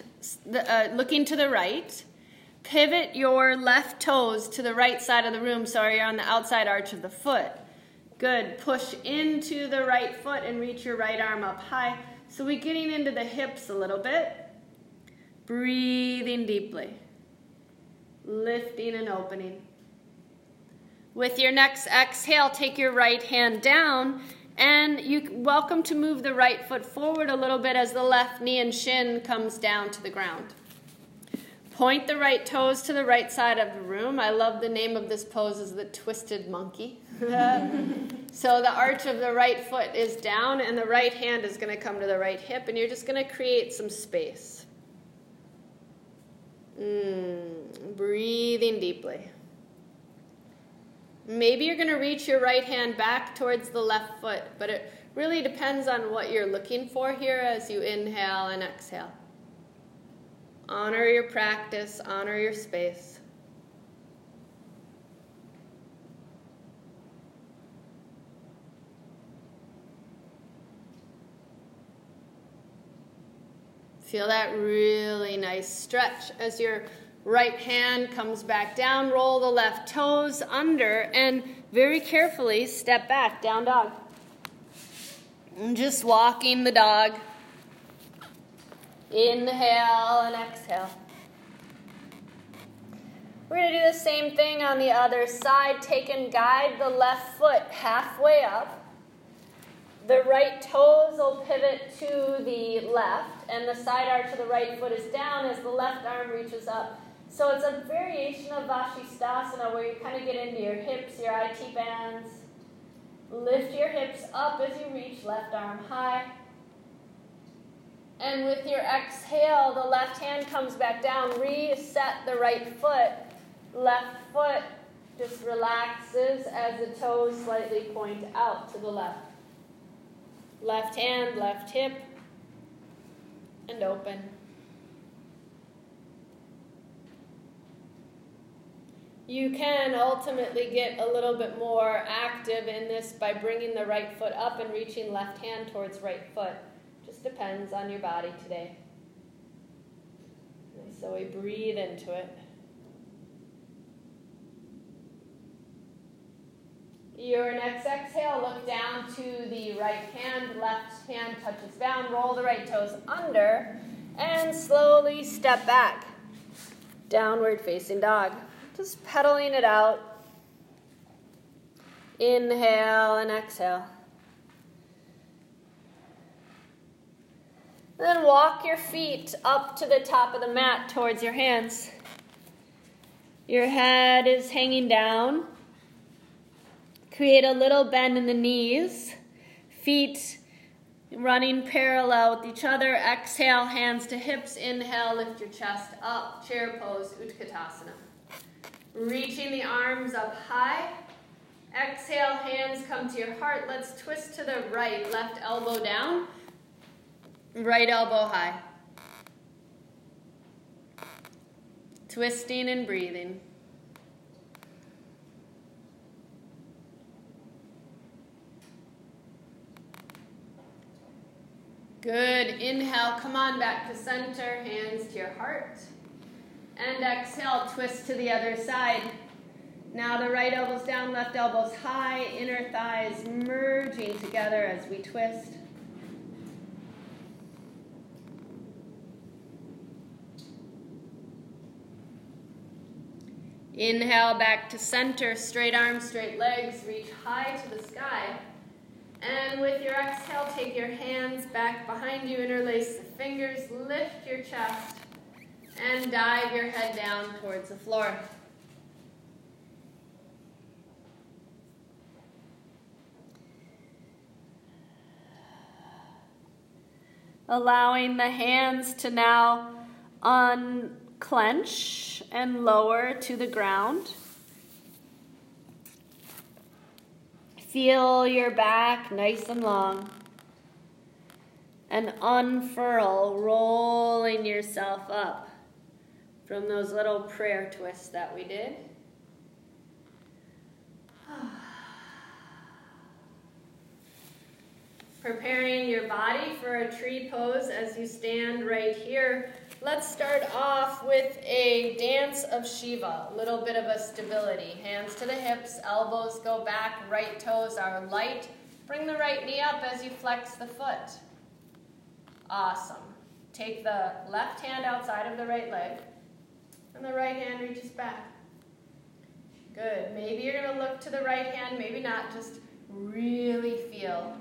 uh, looking to the right. Pivot your left toes to the right side of the room so you're on the outside arch of the foot. Good. Push into the right foot and reach your right arm up high. So we're getting into the hips a little bit. Breathing deeply lifting and opening. With your next exhale, take your right hand down and you welcome to move the right foot forward a little bit as the left knee and shin comes down to the ground. Point the right toes to the right side of the room. I love the name of this pose is the twisted monkey. so the arch of the right foot is down and the right hand is going to come to the right hip and you're just going to create some space. Mm, breathing deeply. Maybe you're going to reach your right hand back towards the left foot, but it really depends on what you're looking for here as you inhale and exhale. Honor your practice, honor your space. Feel that really nice stretch as your right hand comes back down. Roll the left toes under and very carefully step back, down dog. And just walking the dog. Inhale and exhale. We're going to do the same thing on the other side. Take and guide the left foot halfway up. The right toes will pivot to the left, and the side arch of the right foot is down as the left arm reaches up. So it's a variation of Vashisthasana where you kind of get into your hips, your IT bands. Lift your hips up as you reach left arm high. And with your exhale, the left hand comes back down. Reset the right foot. Left foot just relaxes as the toes slightly point out to the left. Left hand, left hip, and open. You can ultimately get a little bit more active in this by bringing the right foot up and reaching left hand towards right foot. Depends on your body today. so we breathe into it. Your next exhale, look down to the right hand, left hand touches down, roll the right toes under, and slowly step back. Downward facing dog. Just pedaling it out. Inhale and exhale. Then walk your feet up to the top of the mat towards your hands. Your head is hanging down. Create a little bend in the knees. Feet running parallel with each other. Exhale, hands to hips. Inhale, lift your chest up. Chair pose, Utkatasana. Reaching the arms up high. Exhale, hands come to your heart. Let's twist to the right. Left elbow down. Right elbow high. Twisting and breathing. Good. Inhale, come on back to center, hands to your heart. And exhale, twist to the other side. Now the right elbow's down, left elbow's high, inner thighs merging together as we twist. Inhale back to center, straight arms, straight legs, reach high to the sky. And with your exhale, take your hands back behind you, interlace the fingers, lift your chest, and dive your head down towards the floor. Allowing the hands to now unclench and lower to the ground. Feel your back nice and long. And unfurl, rolling yourself up from those little prayer twists that we did. Preparing your body for a tree pose as you stand right here. Let's start off with a dance of Shiva, a little bit of a stability. Hands to the hips, elbows go back, right toes are light. Bring the right knee up as you flex the foot. Awesome. Take the left hand outside of the right leg, and the right hand reaches back. Good. Maybe you're going to look to the right hand, maybe not. Just really feel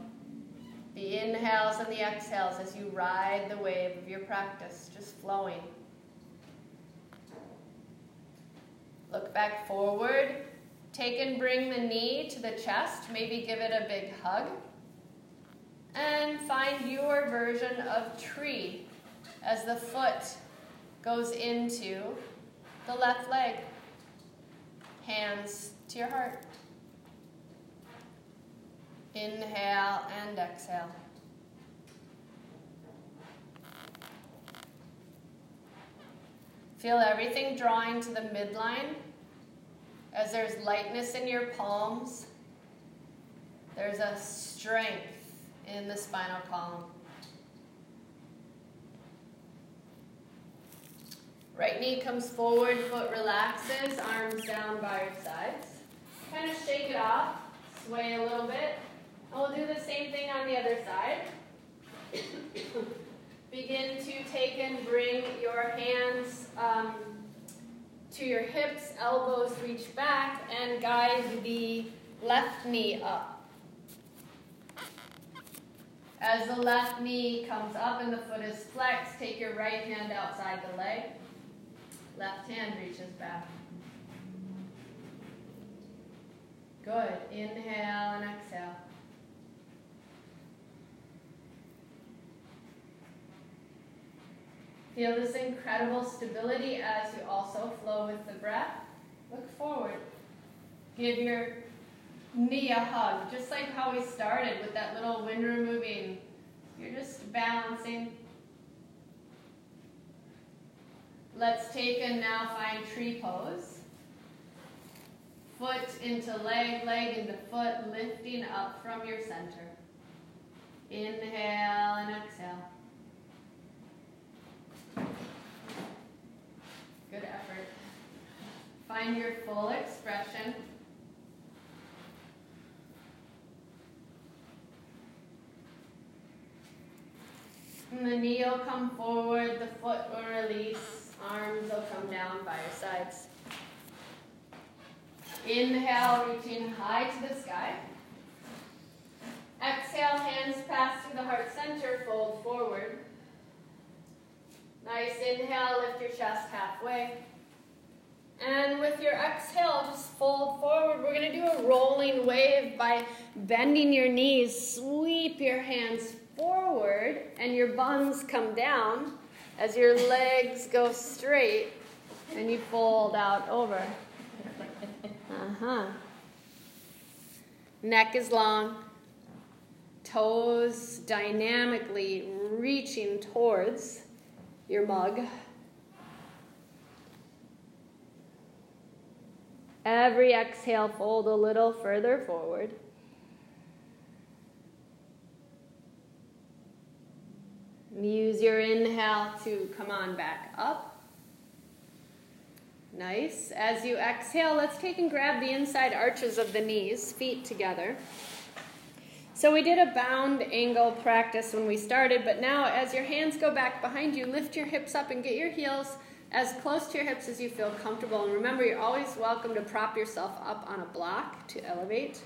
the inhales and the exhales as you ride the wave of your practice, just flowing. Look back forward. Take and bring the knee to the chest. Maybe give it a big hug. And find your version of tree as the foot goes into the left leg. Hands to your heart. Inhale and exhale. Feel everything drawing to the midline as there's lightness in your palms. There's a strength in the spinal column. Right knee comes forward, foot relaxes, arms down by your sides. Kind of shake it off, sway a little bit. And we'll do the same thing on the other side. Begin to take and bring your hands um, to your hips, elbows reach back, and guide the left knee up. As the left knee comes up and the foot is flexed, take your right hand outside the leg. Left hand reaches back. Good. Inhale and exhale. Feel this incredible stability as you also flow with the breath. Look forward. Give your knee a hug, just like how we started with that little wind removing. You're just balancing. Let's take and now find tree pose. Foot into leg, leg into foot, lifting up from your center. Inhale and exhale. Good effort. Find your full expression. And the knee will come forward, the foot will release, arms will come down by your sides. Inhale, reaching high to the sky. Exhale, hands pass through the heart center, fold forward. Nice inhale, lift your chest halfway. And with your exhale, just fold forward. We're going to do a rolling wave by bending your knees. Sweep your hands forward, and your buns come down as your legs go straight and you fold out over. Uh huh. Neck is long, toes dynamically reaching towards your mug. Every exhale, fold a little further forward. Use your inhale to come on back up. Nice. As you exhale, let's take and grab the inside arches of the knees, feet together. So we did a bound angle practice when we started, but now as your hands go back behind you, lift your hips up and get your heels as close to your hips as you feel comfortable. And remember, you're always welcome to prop yourself up on a block to elevate.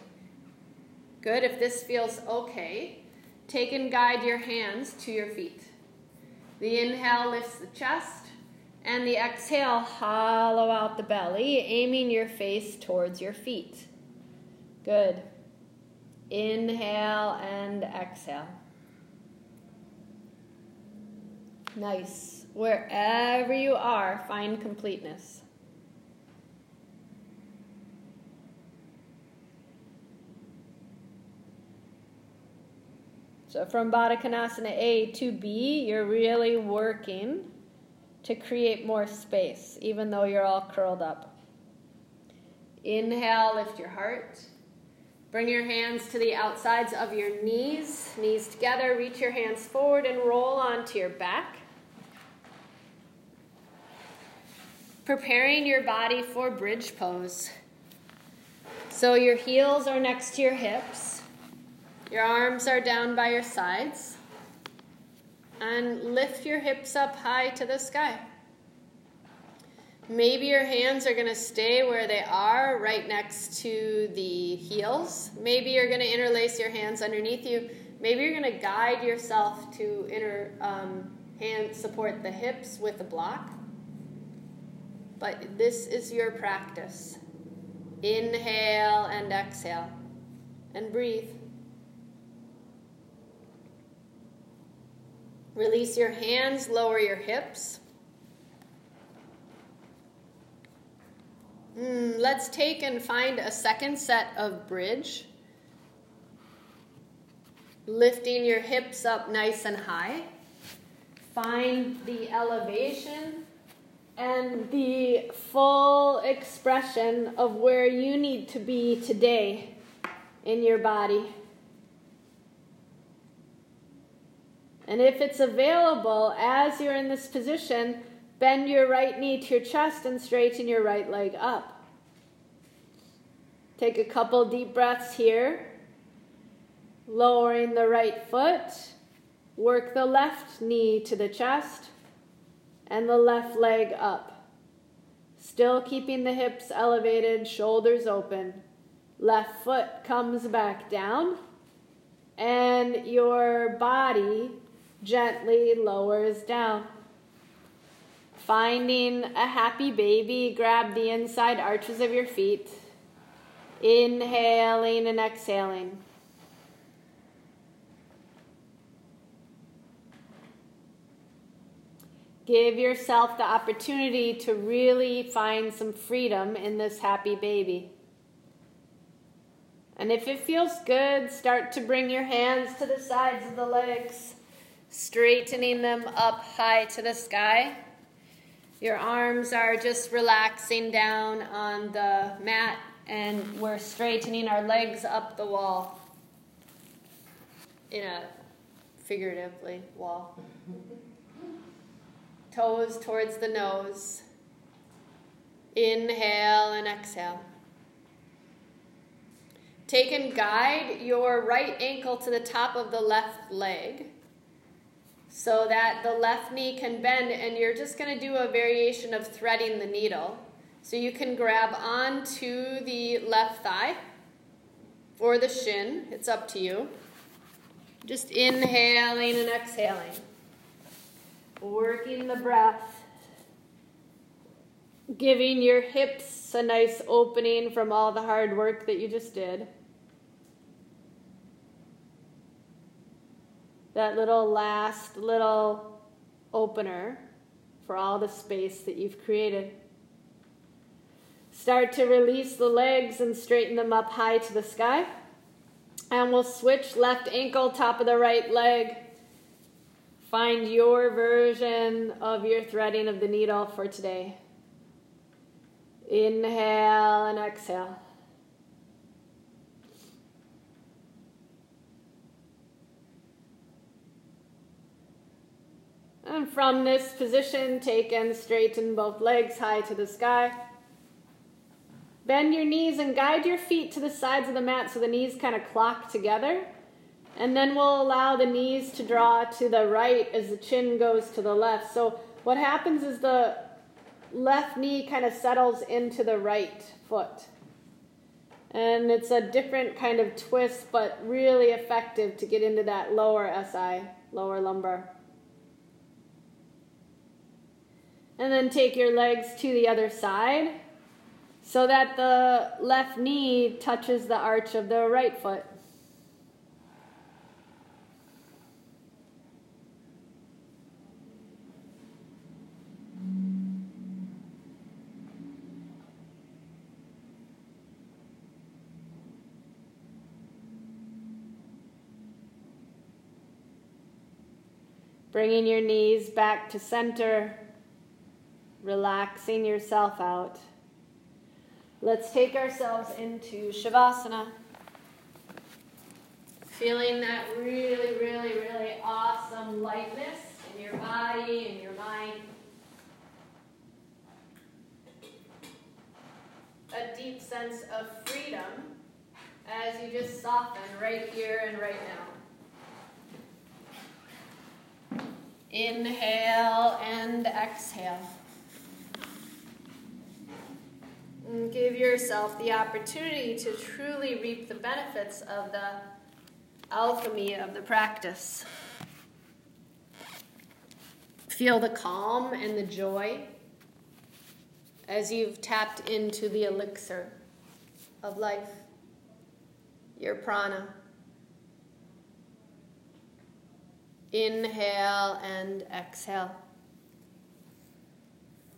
Good. If this feels okay, take and guide your hands to your feet. The inhale lifts the chest, and the exhale, hollow out the belly, aiming your face towards your feet. Good. Inhale and exhale. Nice. Wherever you are, find completeness. So from Baddha Konasana A to B, you're really working to create more space, even though you're all curled up. Inhale, lift your heart. Bring your hands to the outsides of your knees, knees together. Reach your hands forward and roll onto your back. preparing your body for bridge pose. So your heels are next to your hips, your arms are down by your sides, and lift your hips up high to the sky. Maybe your hands are going to stay where they are, right next to the heels. Maybe you're going to interlace your hands underneath you. Maybe you're going to guide yourself to inner um, hand support the hips with a block. But this is your practice. Inhale and exhale. And breathe. Release your hands, lower your hips. Mm, let's take and find a second set of bridge. Lifting your hips up nice and high. Find the elevation and the full expression of where you need to be today in your body. And if it's available, as you're in this position, bend your right knee to your chest and straighten your right leg up. Take a couple deep breaths here. Lowering the right foot. Work the left knee to the chest and the left leg up. Still keeping the hips elevated, shoulders open. Left foot comes back down, and your body gently lowers down. Finding a happy baby, grab the inside arches of your feet. Inhaling and exhaling. Give yourself the opportunity to really find some freedom in this happy baby. And if it feels good, start to bring your hands to the sides of the legs, straightening them up high to the sky. Your arms are just relaxing down on the mat, and we're straightening our legs up the wall in a figuratively wall toes towards the nose. Inhale and exhale. Take and guide your right ankle to the top of the left leg so that the left knee can bend, and you're just going to do a variation of threading the needle. So you can grab onto the left thigh or the shin, it's up to you. Just inhaling and exhaling working the breath, Giving your hips a nice opening from all the hard work that you just did. That little last little opener for all the space that you've created. Start to release the legs and straighten them up high to the sky. And we'll switch left ankle, top of the right leg. Find your version of your threading of the needle for today. Inhale and exhale. And from this position, take and straighten both legs high to the sky. Bend your knees and guide your feet to the sides of the mat so the knees kind of clock together. And then we'll allow the knees to draw to the right as the chin goes to the left. So what happens is the left knee kind of settles into the right foot. And it's a different kind of twist, but really effective to get into that lower SI, lower lumbar. And then take your legs to the other side so that the left knee touches the arch of the right foot. Bringing your knees back to center, relaxing yourself out. Let's take ourselves into Shavasana. Feeling that really, really, really awesome lightness in your body and your mind. A deep sense of freedom as you just soften right here and right now. Inhale and exhale. And give yourself the opportunity to truly reap the benefits of the alchemy of the practice. Feel the calm and the joy as you've tapped into the elixir of life, your prana. Inhale and exhale.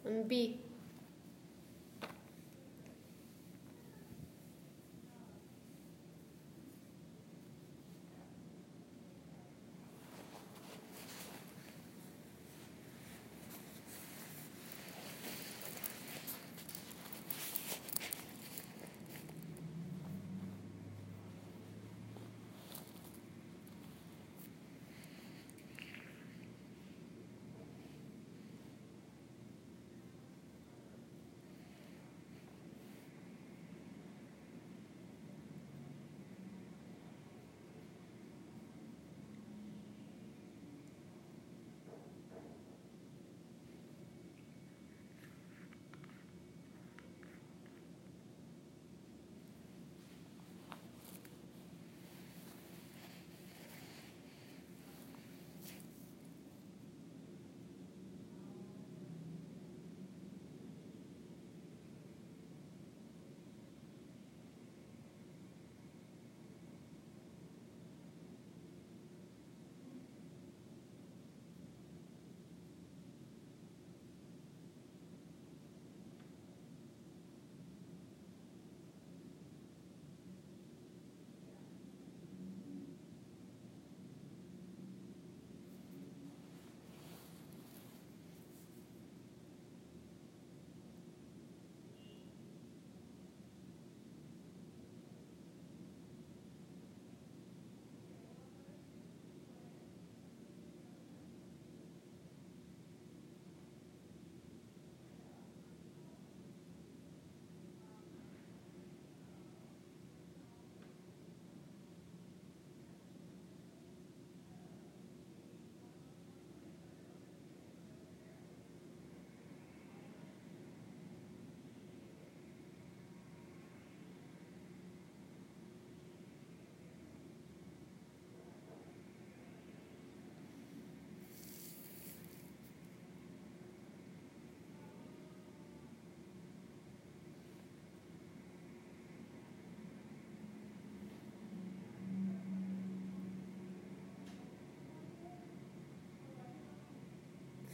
And be.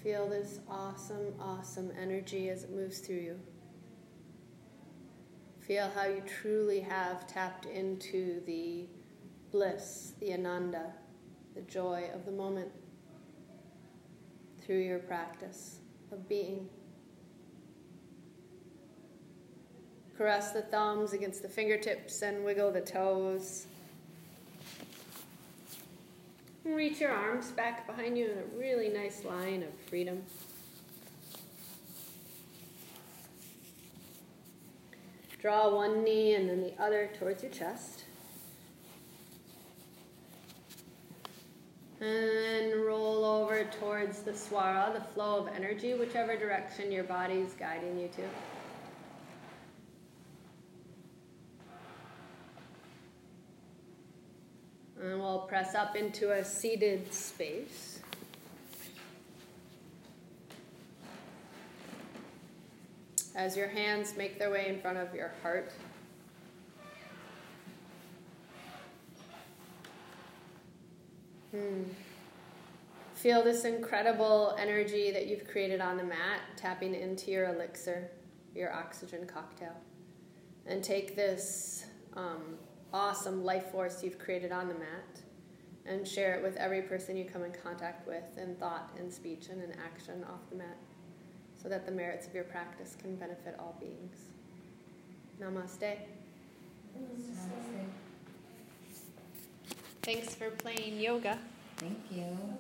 Feel this awesome, awesome energy as it moves through you. Feel how you truly have tapped into the bliss, the ananda, the joy of the moment through your practice of being. Caress the thumbs against the fingertips and wiggle the toes. Reach your arms back behind you in a really nice line of freedom. Draw one knee and then the other towards your chest. And roll over towards the swara, the flow of energy, whichever direction your body is guiding you to. And we'll press up into a seated space. As your hands make their way in front of your heart. Hmm. Feel this incredible energy that you've created on the mat, tapping into your elixir, your oxygen cocktail. And take this um, awesome life force you've created on the mat and share it with every person you come in contact with in thought and speech and in action off the mat so that the merits of your practice can benefit all beings. Namaste. Namaste. Thanks for playing yoga. Thank you.